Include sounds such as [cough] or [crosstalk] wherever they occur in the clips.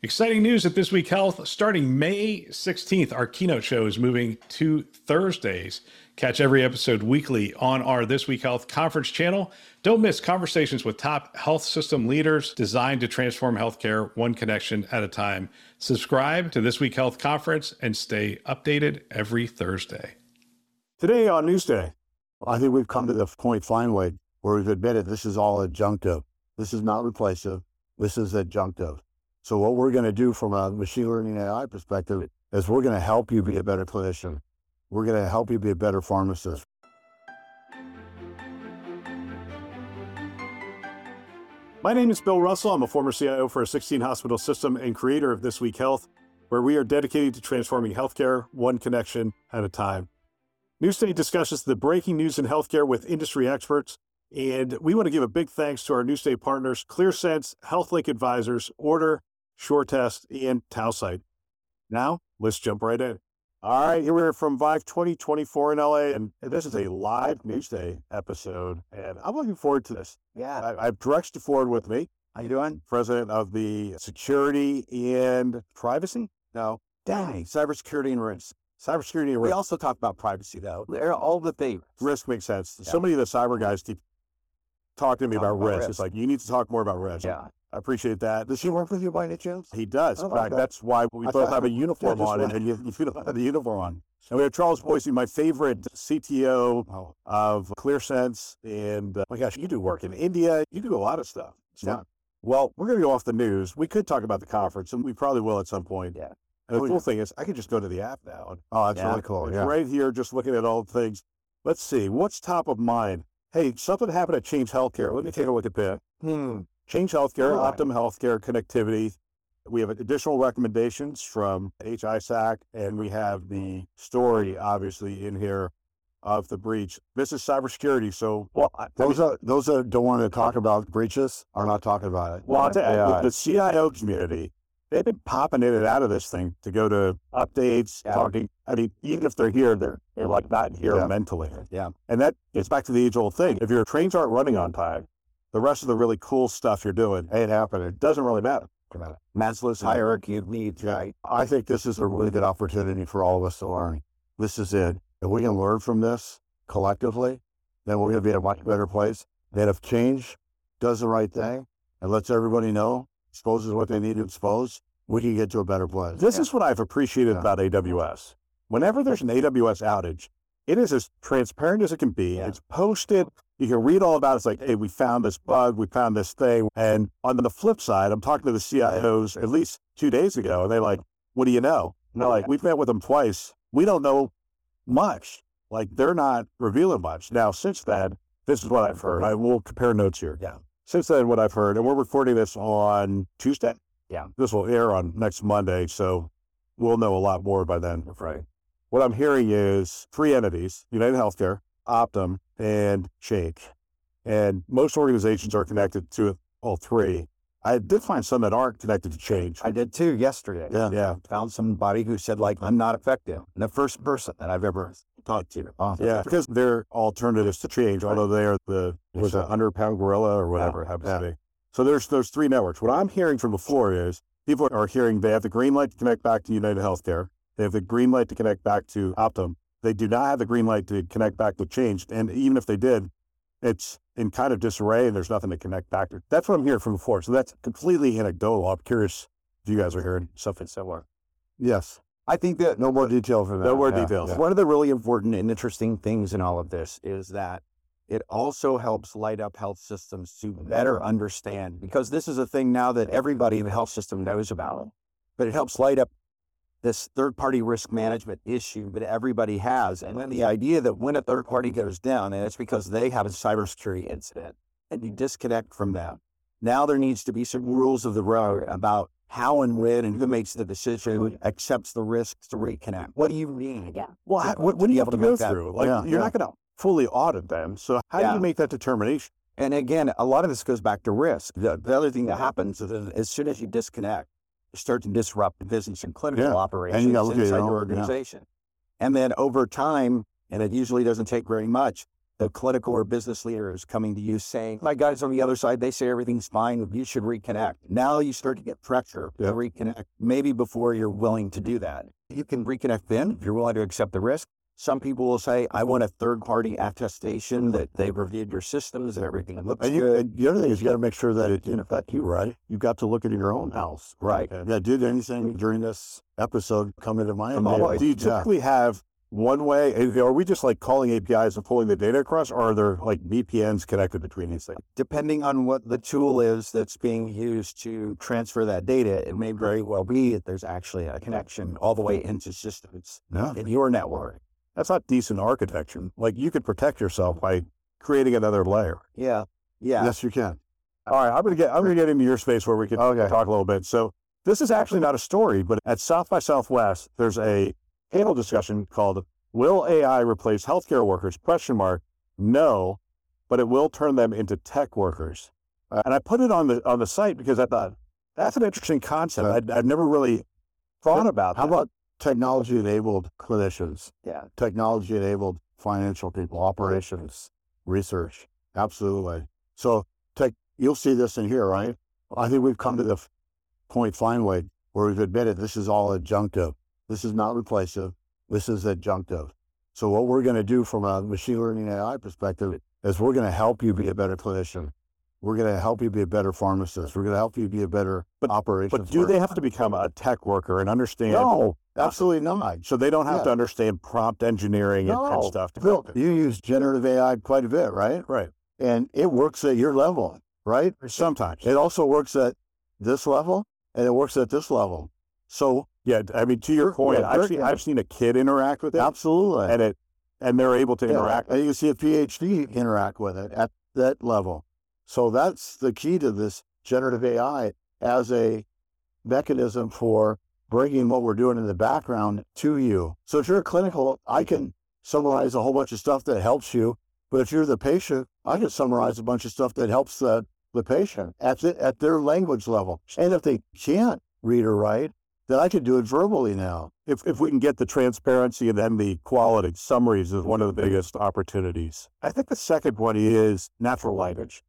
Exciting news at This Week Health. Starting May 16th, our keynote show is moving to Thursdays. Catch every episode weekly on our This Week Health conference channel. Don't miss conversations with top health system leaders designed to transform healthcare one connection at a time. Subscribe to This Week Health conference and stay updated every Thursday. Today on Newsday, I think we've come to the point finally where we've admitted this is all adjunctive. This is not replacive. This is adjunctive. So what we're going to do from a machine learning AI perspective is we're going to help you be a better clinician. We're going to help you be a better pharmacist. My name is Bill Russell. I'm a former CIO for a 16 hospital system and creator of This Week Health, where we are dedicated to transforming healthcare one connection at a time. Newsday discusses the breaking news in healthcare with industry experts, and we want to give a big thanks to our Newsday partners, ClearSense, HealthLink Advisors, Order, SureTest, and Tausight. Now, let's jump right in. All right, here we are from Vive 2024 in LA, and this is a live Newsday episode, and I'm looking forward to this. Yeah. I, I have Drex DeFord with me, How you doing? president of the Security and Privacy? No, Dang, cybersecurity and risk. Cybersecurity and We Risk. also talk about privacy though. They're all the things. Risk makes sense. Yeah. So many of the cyber guys keep talking to me Talk about, about risk. risk. It's like, you need to talk more about risk. Yeah. I appreciate that. Does she work with you by any chance? He does. Oh, In fact, okay. that's why we I both have a uniform on, and, you, [laughs] you don't have the uniform on. And we have Charles Boicey, my favorite CTO of ClearSense. And uh, my gosh, you do work in India. You do a lot of stuff. It's Yeah. fun. Well, we're going to go off the news. We could talk about the conference, and we probably will at some point. Yeah. And the Oh, cool yeah. thing is, I can just go to the app now. And oh, that's Yeah. really cool. Yeah. right here, just looking at all the things. Let's see, what's top of mind? Hey, something happened at Change Healthcare. Let me take a look at that. Hmm. Change Healthcare, right. Optum Healthcare connectivity. We have additional recommendations from H-ISAC, and we have the story, obviously, in here of the breach. This is cybersecurity, so Well, I, those are those that don't want to talk about breaches are not talking about it. well, I'll tell you, Yeah. the, the CIO community, they've been popping in and out of this thing to go to updates, Yeah. talking. I mean, even if they're here, they're, they're like not here Yeah. mentally. Yeah. And that gets back to the age old thing. If your trains aren't running on time, the rest of the really cool stuff you're doing ain't happening. It doesn't really matter. Maslow's hierarchy of needs, right? I think this is a really good opportunity for all of us to learn. This is it. If we can learn from this collectively, then we're going to be in a much better place. Then if change does the right thing and lets everybody know, exposes what they need to expose, we can get to a better place. This Yeah. is what I've appreciated Yeah. about AWS. Whenever there's an AWS outage, it is as transparent as it can be. Yeah. It's posted. You can read all about it. It's like, hey, we found this bug, we found this thing. And on the flip side, I'm talking to the CIOs at least two days ago, and they're like, what do you know? And they're like, we've met with them twice. We don't know much. Like they're not revealing much. Now, since then, this is what I've heard. I will compare notes here. Yeah. Since then, what I've heard, and we're recording this on Tuesday. Yeah. This will air on next Monday, so we'll know a lot more by then. Right. What I'm hearing is three entities: United Healthcare, Optum, and Change. And most organizations are connected to all three. I did find some that aren't connected to Change. I did too yesterday. yeah, yeah. Found somebody who said like I'm not effective. And the first person that I've ever talked to. Oh, Yeah, because they're alternatives to change, although they are the was a hundred pound gorilla or whatever it happens to be. So there's those three networks. What I'm hearing from the floor is people are hearing they have the green light to connect back to United Healthcare. They have the green light to connect back to Optum. They do not have the green light to connect back to Change. And even if they did, it's in kind of disarray and there's nothing to connect back to. That's what I'm hearing from floor. So that's completely anecdotal. I'm curious if you guys are hearing something similar. Yes. I think that No more details for that. No more Yeah, details. yeah. One of the really important and interesting things in all of this is that it also helps light up health systems to better understand because this is a thing now that everybody in the health system knows about, but it helps light up this third party risk management issue that everybody has. And then the idea that when a third party goes down, and it's because they have a cybersecurity incident and you disconnect from them, now there needs to be some rules of the road about how and when and who makes the decision, who accepts the risks to reconnect. What do you mean? Yeah. Well, how, what, what do you have to go through? Like, Yeah, you're yeah. not going to fully audit them. So how do you make that determination? And again, a lot of this goes back to risk. The, the other thing that happens is as soon as you disconnect, you start to disrupt business and clinical Yeah. operations And you look inside your own- yeah. organization. And then over time, and it usually doesn't take very much, the clinical or business leader is coming to you saying, my guys on the other side, they say everything's fine. You should reconnect. Now you start to get pressure to reconnect, maybe before you're willing to do that. You can reconnect then if you're willing to accept the risk. Some people will say, I want a third party attestation that they've reviewed your systems and everything looks And, you, good. and the other thing is you got to make sure that it didn't affect you, right? You got to look at your own house. Right. Yeah. Did anything during this episode come into my on. Do you Yeah. typically have one way? Are we just like calling APIs and pulling the data across, or are there like VPNs connected between these things? Depending on what the tool is that's being used to transfer that data, it may very well be that there's actually a connection all the way into systems No. in your network. That's not decent architecture. Like you could protect yourself by creating another layer. Yeah. Yeah. Yes, you can. All right, I'm gonna get I'm gonna get into your space where we can Okay. talk a little bit. So this is actually not a story, but at South by Southwest, there's a panel discussion called "Will AI replace healthcare workers?" Question mark. No, but it will turn them into tech workers. Uh, and I put it on the on the site because I thought that's an interesting concept. I'd, I'd never really thought about. How that. about technology enabled clinicians, Yeah. technology enabled financial people, operations, research? Absolutely. So tech, you'll see this in here, right? I think we've come to the f- point finally where we've admitted this is all adjunctive. This is not replacive. This is adjunctive. So what we're going to do from a machine learning AI perspective is we're going to help you be a better clinician. We're going to help you be a better pharmacist. We're going to help you be a better But- operations. But do they have to become a tech worker and understand? No, absolutely not. So they don't have Yeah. to understand prompt engineering and, and No. stuff. to Bill, build it. you use generative AI quite a bit, right? Right. And it works at your level, right? Sometimes. It also works at this level and it works at this level. So Yeah. I mean, to your point, Yeah, I've seen, I've seen a kid interact with it absolutely. and it, and they're able to Yeah, interact. And you see a PhD interact with it at that level. So that's the key to this generative AI as a mechanism for bringing what we're doing in the background to you. So if you're a clinical, I can summarize a whole bunch of stuff that helps you. But if you're the patient, I can summarize a bunch of stuff that helps the, the patient at, the, at their language level. And if they can't read or write, then I can do it verbally now. If, if we can get the transparency and then the quality summaries is one of the biggest opportunities. I think the second one is natural language.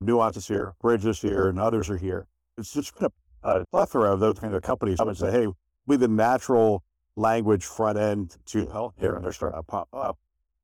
Nuances here, Bridges here, and others are here. It's just been a, a plethora of those kind of companies come and say, hey, we the natural language front end to healthcare, to pop up.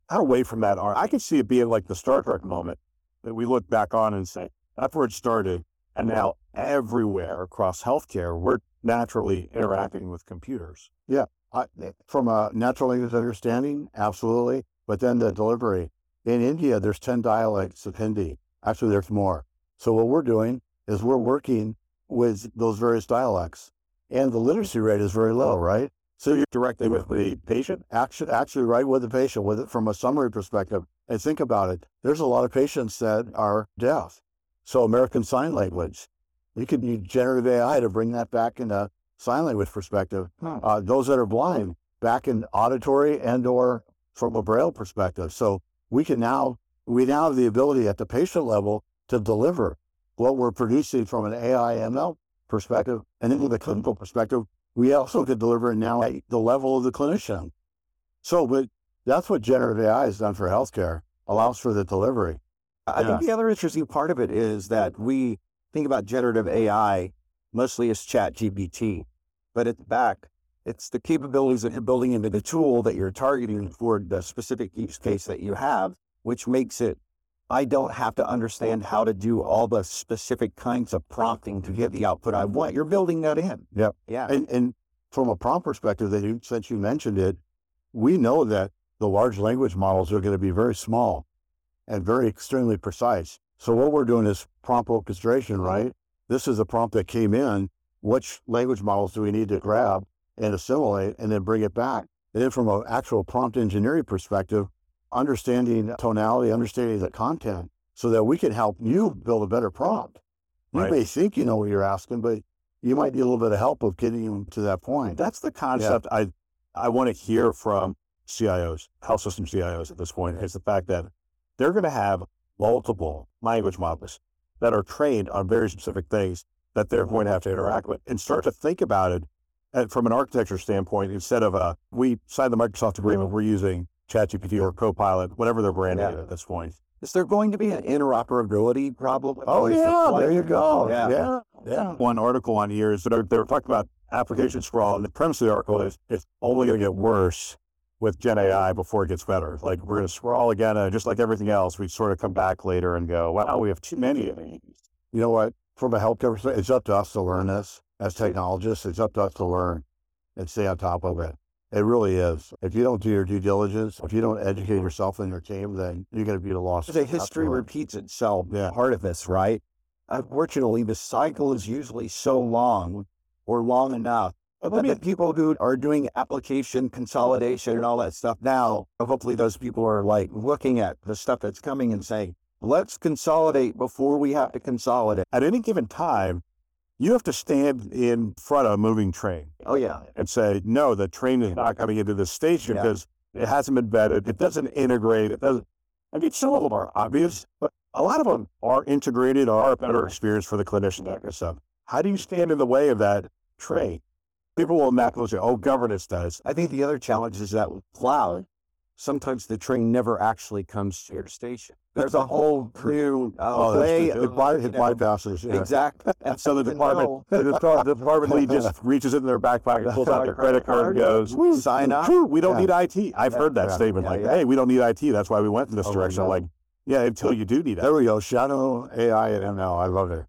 How away from that are I could see it being like the Star Trek moment that we look back on and say, that's where it started. And now everywhere across healthcare, we're naturally interacting with computers. Yeah. I, from a natural language understanding, absolutely. But then the delivery. In India, there's 10 dialects of Hindi. Actually, there's more. So what we're doing is we're working with those various dialects. And the literacy rate is very low, right? So you're directly with the patient. Actually, actually right with the patient, with it from a summary perspective. And think about it. There's a lot of patients that are deaf. So American Sign Language, you could use generative AI to bring that back into sign language perspective. Uh, those that are blind, back in auditory and or from a braille perspective. So we can now we now have the ability at the patient level to deliver what we're producing from an AI ML perspective and then with a clinical perspective, we also could deliver it now at the level of the clinician. So, but that's what generative AI has done for healthcare, allows for the delivery. I think the other interesting part of it is that we think about generative AI mostly as chat GPT, but at the back, it's the capabilities that you're building into the tool that you're targeting for the specific use case that you have, which makes it, I don't have to understand how to do all the specific kinds of prompting to get the output I want. You're building that in. Yep. Yeah. And, and from a prompt perspective, that you, since you mentioned it, we know that the large language models are going to be very small and very extremely precise. So what we're doing is prompt orchestration, right? This is a prompt that came in. Which language models do we need to grab and assimilate and then bring it back? And then from an actual prompt engineering perspective, understanding tonality, understanding the content so that we can help you build a better prompt. You Right. may think you know what you're asking, but you might need a little bit of help of getting you to that point. That's the concept I I want to hear from CIOs, health system CIOs at this point, is the fact that they're going to have multiple language models that are trained on very specific things that they're going to have to interact with and start to think about it and from an architecture standpoint instead of a we signed the Microsoft agreement, we're using ChatGPT or Copilot, whatever their brand Yeah. is at this point. Is there going to be an interoperability problem? Oh yeah, there you go. Yeah. Yeah, yeah. One article on here is that they're, they're talking about application sprawl, and the premise of the article is it's only going to get worse with Gen AI before it gets better. Like we're going to sprawl again, and just like everything else, we sort of come back later and go, "Wow, we have too many of these." You know what? From a healthcare perspective, it's up to us to learn this as technologists. It's up to us to learn and stay on top of it. It really is. If you don't do your due diligence, if you don't educate yourself and your team, then you're going to be the lost. The history repeats itself. Yeah. Part of this, right? Unfortunately, the cycle is usually so long or long enough. But the people who are doing application consolidation and all that stuff now, hopefully those people are like looking at the stuff that's coming and saying, let's consolidate before we have to consolidate. At any given time, you have to stand in front of a moving train. Oh, yeah. and say, no, the train is not coming into the station Yeah. because it hasn't been vetted. It doesn't integrate. It doesn't. I mean, some of them are obvious, but a lot of them are integrated or are a better experience for the clinician, that kind of stuff. How do you stand in the way of that train? People will not go say, oh, governance does. I think the other challenge is that with cloud, sometimes the train never actually comes to your station. There's a whole [laughs] new uh, Oh, that's way true. of it, by, it bypasses. yeah. Exactly. [laughs] And so the [laughs] department, the, depart- the department lead just reaches into their backpack and pulls out their credit card and goes, "Woo, Sign up. We don't Yeah. need IT. I've Yeah, heard that statement like, hey, we don't need IT. That's why we went in this Oh, direction. Like, yeah, until you do need it. There we go. Shadow AI and ML. I love it.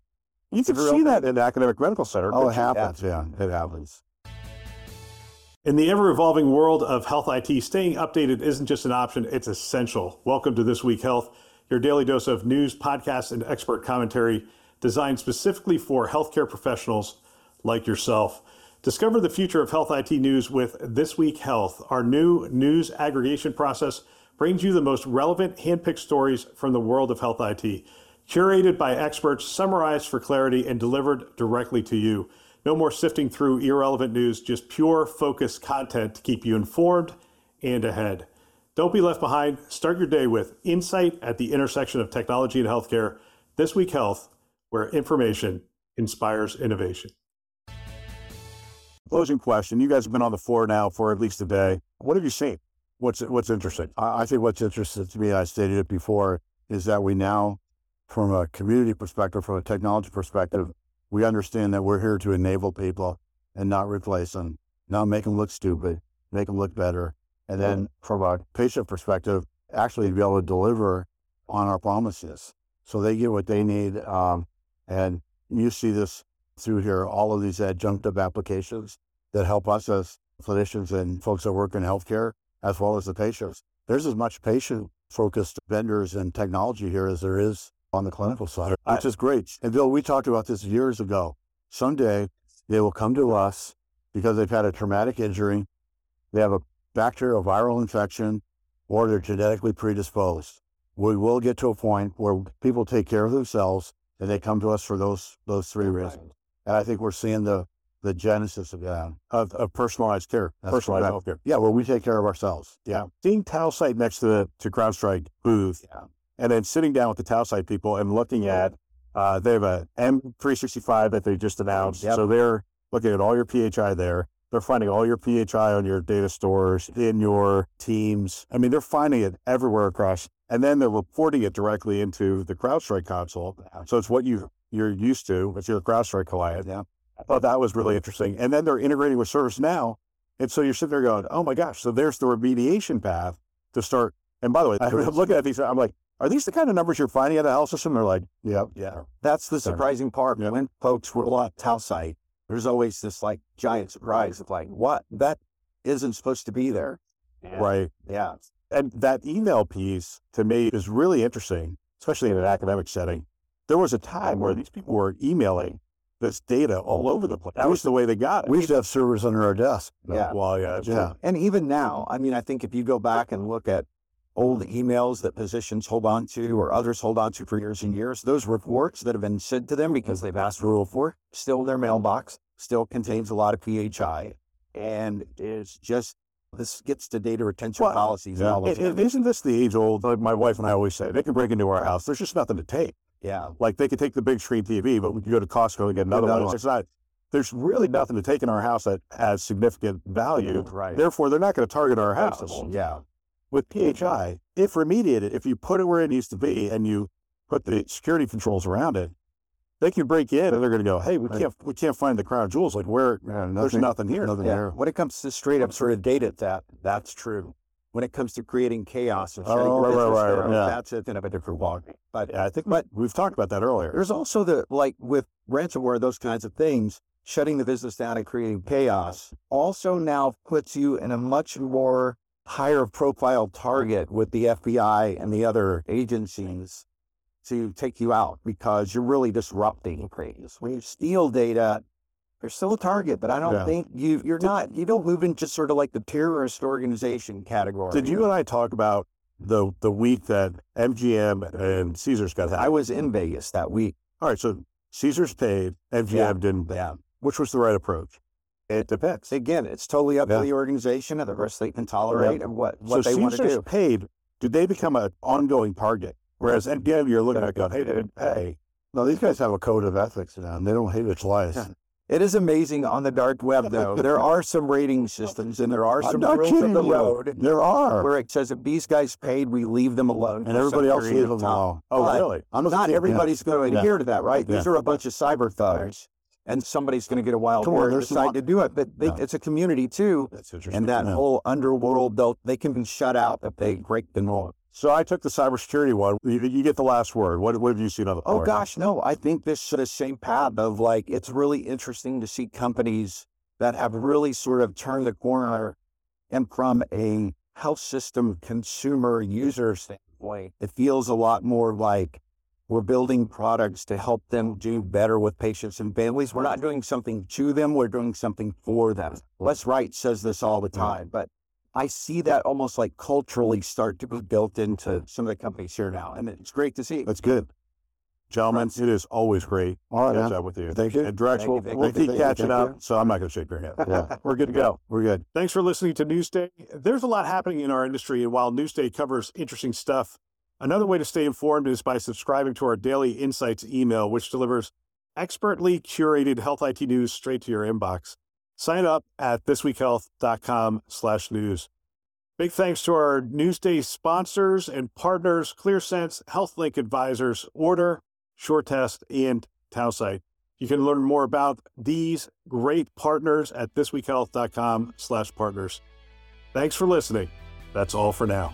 You can see that in the academic medical center. Oh, it happens. Yeah, it happens. In the ever evolving world of health IT, staying updated isn't just an option, it's essential. Welcome to This Week Health, your daily dose of news, podcasts, and expert commentary designed specifically for healthcare professionals like yourself. Discover the future of health IT news with This Week Health. Our new news aggregation process brings you the most relevant handpicked stories from the world of health IT, curated by experts, summarized for clarity, and delivered directly to you. No more sifting through irrelevant news, just pure, focused content to keep you informed and ahead. Don't be left behind. Start your day with insight at the intersection of technology and healthcare. This Week Health, where information inspires innovation. Closing question. You guys have been on the floor now for at least a day. What have you seen? What's what's interesting? I, I think what's interesting to me, I stated it before, is that we now, from a community perspective, from a technology perspective, we understand that we're here to enable people and not replace them, not make them look stupid, make them look better. And then from a patient perspective, actually be able to deliver on our promises. So they get what they need. Um, and you see this through here, all of these adjunctive applications that help us as clinicians and folks that work in healthcare, as well as the patients. There's as much patient focused vendors and technology here as there is on the clinical side, which is great. And Bill, we talked about this years ago. Someday they will come to us because they've had a traumatic injury, they have a bacterial viral infection, or they're genetically predisposed. We will get to a point where people take care of themselves and they come to us for those those three reasons. And I think we're seeing the the genesis of that. Of, of personalized care, That's personalized healthcare. Yeah, where we take care of ourselves. Yeah. Seeing Tausight next to the to CrowdStrike booth, Yeah. And then sitting down with the Tausight people and looking at, uh, they have a M365 that they just announced. Yep. So they're looking at all your PHI there. They're finding all your PHI on your data stores, in your teams. I mean, they're finding it everywhere across, and then they're reporting it directly into the CrowdStrike console. So it's what you you're used to. It's your CrowdStrike client. Yeah. I thought that was really interesting. And then they're integrating with ServiceNow. And so you're sitting there going, oh my gosh, so there's the remediation path to start. And by the way, [laughs] I'm looking at these, I'm like, are these the kind of numbers you're finding at the health system? They're like, Yep. yeah. That's the surprising part. Yeah. When folks roll out Tausight, there's always this like giant surprise of like, what? That isn't supposed to be there. And, Right. Yeah. And that email piece to me is really interesting, especially in an academic setting. There was a time where mm-hmm. these people were emailing this data all over the place. That was the way they got it. We used to have servers under our desk. Yeah. Well, yeah. Yeah. And even now, I mean, I think if you go back [laughs] and look at old emails that physicians hold on to or others hold on to for years and years, those reports that have been sent to them because they've asked for for still in their mailbox, still contains a lot of PHI. And it's just, this gets to data retention Well, policies and all of that. isn't this the age old? Like my wife and I always say, they can break into our house. There's just nothing to take. Yeah. Like they could take the big screen TV, but we could go to Costco and get another Another one. one. It's not. There's really nothing to take in our house that has significant value. Right. Therefore, they're not going to target our house. Yeah. With PHI, if remediated, if you put it where it needs to be and you put the security controls around it, they can break in and they're going to go, "Hey, we Right. can't we can't find the crown jewels. Like where Yeah, there's nothing here." Nothing Yeah. here. When it comes to straight up sort of data that that's true. When it comes to creating chaos and Oh, shutting your right, right, business right, down, yeah. that's a bit of a different ballgame. But Yeah, I think But- we've talked about that earlier. there's also the like with ransomware, those kinds of things, shutting the business down and creating chaos also now puts you in a much more higher profile target with the FBI and the other agencies to take you out because you're really disrupting things. When you steal data, you're still a target, but I don't Yeah. think you you're not you don't move into sort of like the terrorist organization category. Did you and I talk about the the week that MGM and Caesars got hacked? I was in Vegas that week. All right, so Caesars paid, MGM Yeah. didn't. Yeah. Which was the right approach? It depends. Again, it's totally up Yeah. to the organization and the risk they can tolerate and what, what so they want to do. paid. do they become an ongoing target? Whereas MGM, you're looking at going, hey, they didn't pay. No, these guys have a code of ethics now, and they don't hate its lies. Yeah. It is amazing on the dark web, though. [laughs] there are some rating systems and there are some not rules of the road There are, where it says if these guys paid, we leave them alone. and everybody else leaves them alone. Oh, But really? I'm Not yeah. everybody's going to Yeah. adhere to that, right? These are a bunch of cyber thugs, and somebody's going to get a wild on, card and there's some- to do it. But they, Yeah. it's a community too, That's interesting. and that Yeah. whole underworld, though, they can be shut out if they break the norm. So I took the cybersecurity one. You, you get the last word. What, what have you seen on the Oh gosh, no. I think this sort of same path of like it's really interesting to see companies that have really sort of turned the corner and from a health system consumer user standpoint, it feels a lot more like we're building products to help them do better with patients and families. We're not doing something to them, we're doing something for them. Les Wright says this all the mm. time, but I see that almost like culturally start to be built into some of the companies here now. And it's great to see. That's good. Gentlemen, it is always great All right, catch up with you. Thank you. And Drex, we'll, we'll keep catching up, so I'm not going to shake your hand. Yeah. [laughs] We're good to go. We're good. Thanks for listening to Newsday. There's a lot happening in our industry, and while Newsday covers interesting stuff, another way to stay informed is by subscribing to our daily insights email, which delivers expertly curated health IT news straight to your inbox. Sign up at thisweekhealth.com slash news. Big thanks to our Newsday sponsors and partners, ClearSense, HealthLink Advisors, Order, SureTest, and Tausight. You can learn more about these great partners at thisweekhealth.com slash partners. Thanks for listening. That's all for now.